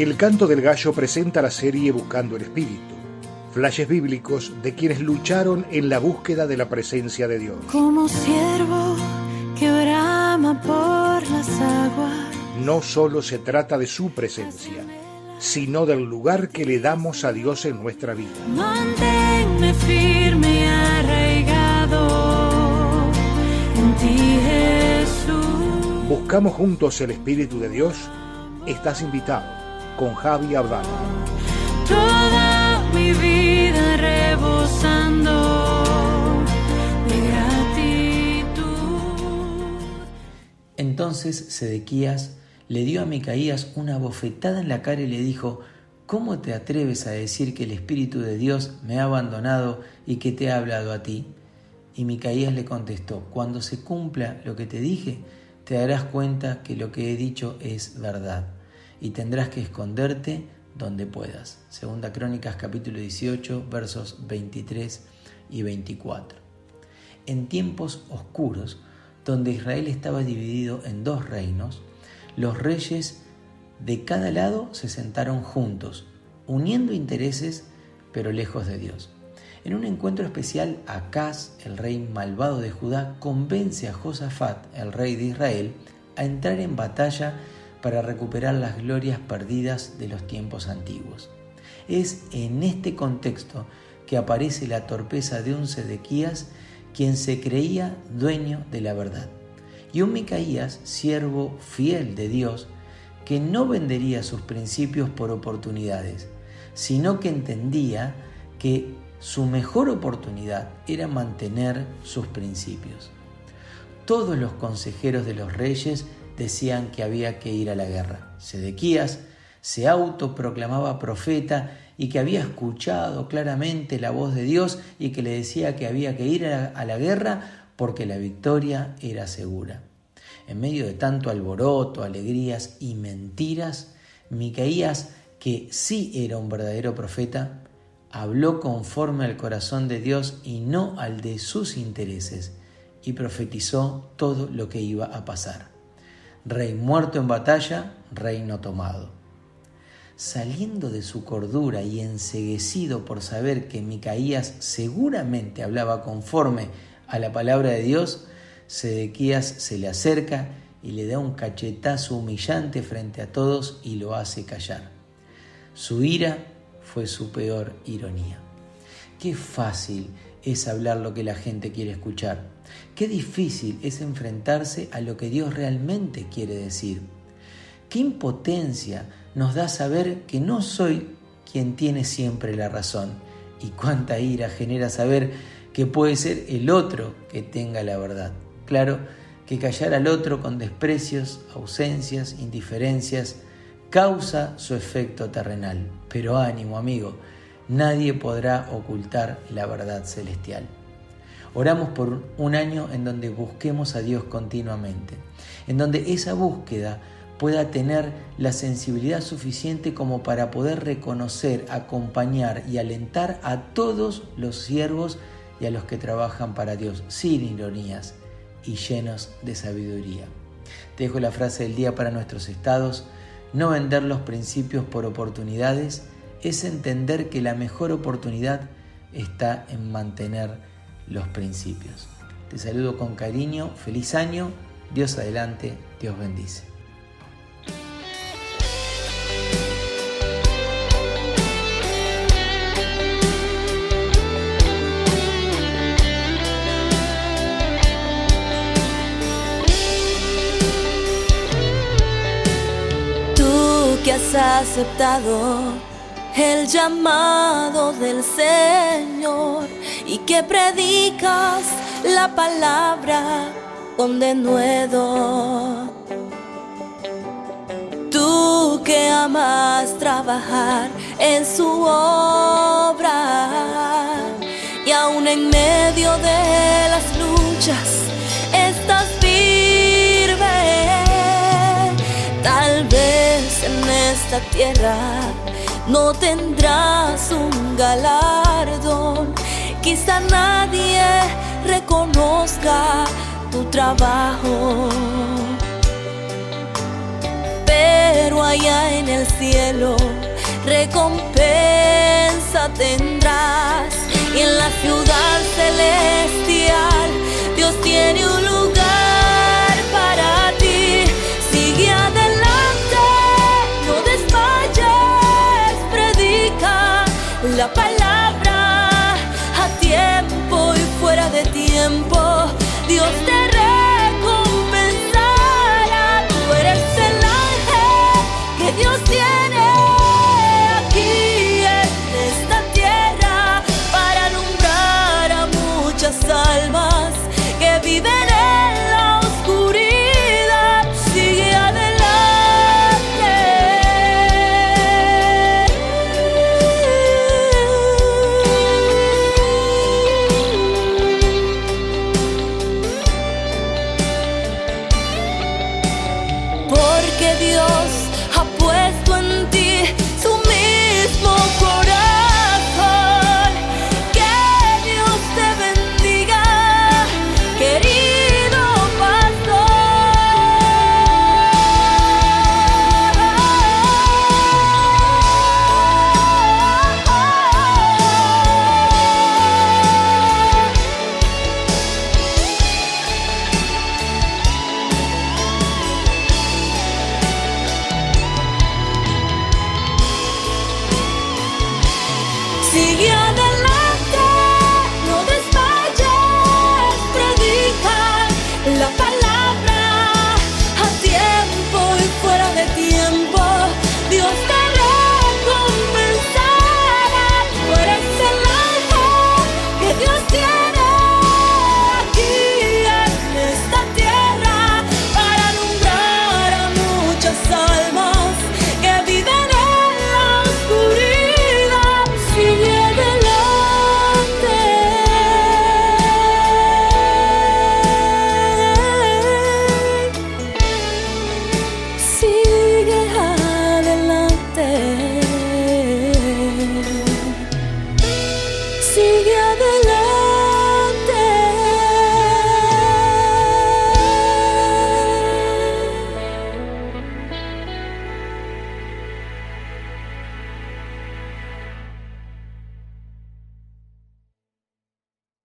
El canto del gallo presenta la serie Buscando el Espíritu, flashes bíblicos de quienes lucharon en la búsqueda de la presencia de Dios. Como siervo que brama por las aguas. No solo se trata de su presencia, sino del lugar que le damos a Dios en nuestra vida. Manténme firme y arraigado en ti, Jesús. Buscamos juntos el Espíritu de Dios. Estás invitado con Javi Abdala. Toda mi vida rebosando de gratitud. Entonces Sedequías le dio a Micaías una bofetada en la cara y le dijo, ¿Cómo te atreves a decir que el Espíritu de Dios me ha abandonado y que te ha hablado a ti? Y Micaías le contestó, Cuando se cumpla lo que te dije, te darás cuenta que lo que he dicho es verdad, y tendrás que esconderte donde puedas. Segunda Crónicas capítulo 18 versos 23 y 24. En tiempos oscuros, donde Israel estaba dividido en dos reinos, los reyes de cada lado se sentaron juntos, uniendo intereses pero lejos de Dios. En un encuentro especial, Acaz, el rey malvado de Judá, convence a Josafat, el rey de Israel, a entrar en batalla para recuperar las glorias perdidas de los tiempos antiguos. Es en este contexto que aparece la torpeza de un Sedequías, quien se creía dueño de la verdad y un Micaías, siervo fiel de Dios, que no vendería sus principios por oportunidades, sino que entendía que su mejor oportunidad era mantener sus principios. Todos los consejeros de los reyes decían que había que ir a la guerra. Sedequías se autoproclamaba profeta y que había escuchado claramente la voz de Dios y que le decía que había que ir a la guerra porque la victoria era segura. En medio de tanto alboroto, alegrías y mentiras, Micaías, que sí era un verdadero profeta, habló conforme al corazón de Dios y no al de sus intereses, y profetizó todo lo que iba a pasar. Rey muerto en batalla, reino tomado. Saliendo de su cordura y enseguecido por saber que Micaías seguramente hablaba conforme a la palabra de Dios, Sedequías se le acerca y le da un cachetazo humillante frente a todos y lo hace callar. Su ira fue su peor ironía. Qué fácil es hablar lo que la gente quiere escuchar. Qué difícil es enfrentarse a lo que Dios realmente quiere decir. Qué impotencia nos da saber que no soy quien tiene siempre la razón. Y cuánta ira genera saber que puede ser el otro que tenga la verdad. Claro que callar al otro con desprecios, ausencias, indiferencias, causa su efecto terrenal. Pero ánimo, amigo, nadie podrá ocultar la verdad celestial. Oramos por un año en donde busquemos a Dios continuamente, en donde esa búsqueda pueda tener la sensibilidad suficiente como para poder reconocer, acompañar y alentar a todos los siervos y a los que trabajan para Dios, sin ironías y llenos de sabiduría. Te dejo la frase del día para nuestros estados. No vender los principios por oportunidades es entender que la mejor oportunidad está en mantener los principios. Te saludo con cariño, feliz año, Dios adelante, Dios bendice. que has aceptado el llamado del Señor y que predicas la palabra con denuedo. Tú que amas trabajar en su obra y aún en medio de las luchas estás esta tierra no tendrás un galardón. Quizá nadie reconozca tu trabajo. Pero allá en el cielo recompensa tendrás. Y en la ciudad celestial Dios tiene un lugar. la palabra a tiempo y fuera de tiempo. Dios te you. La palabra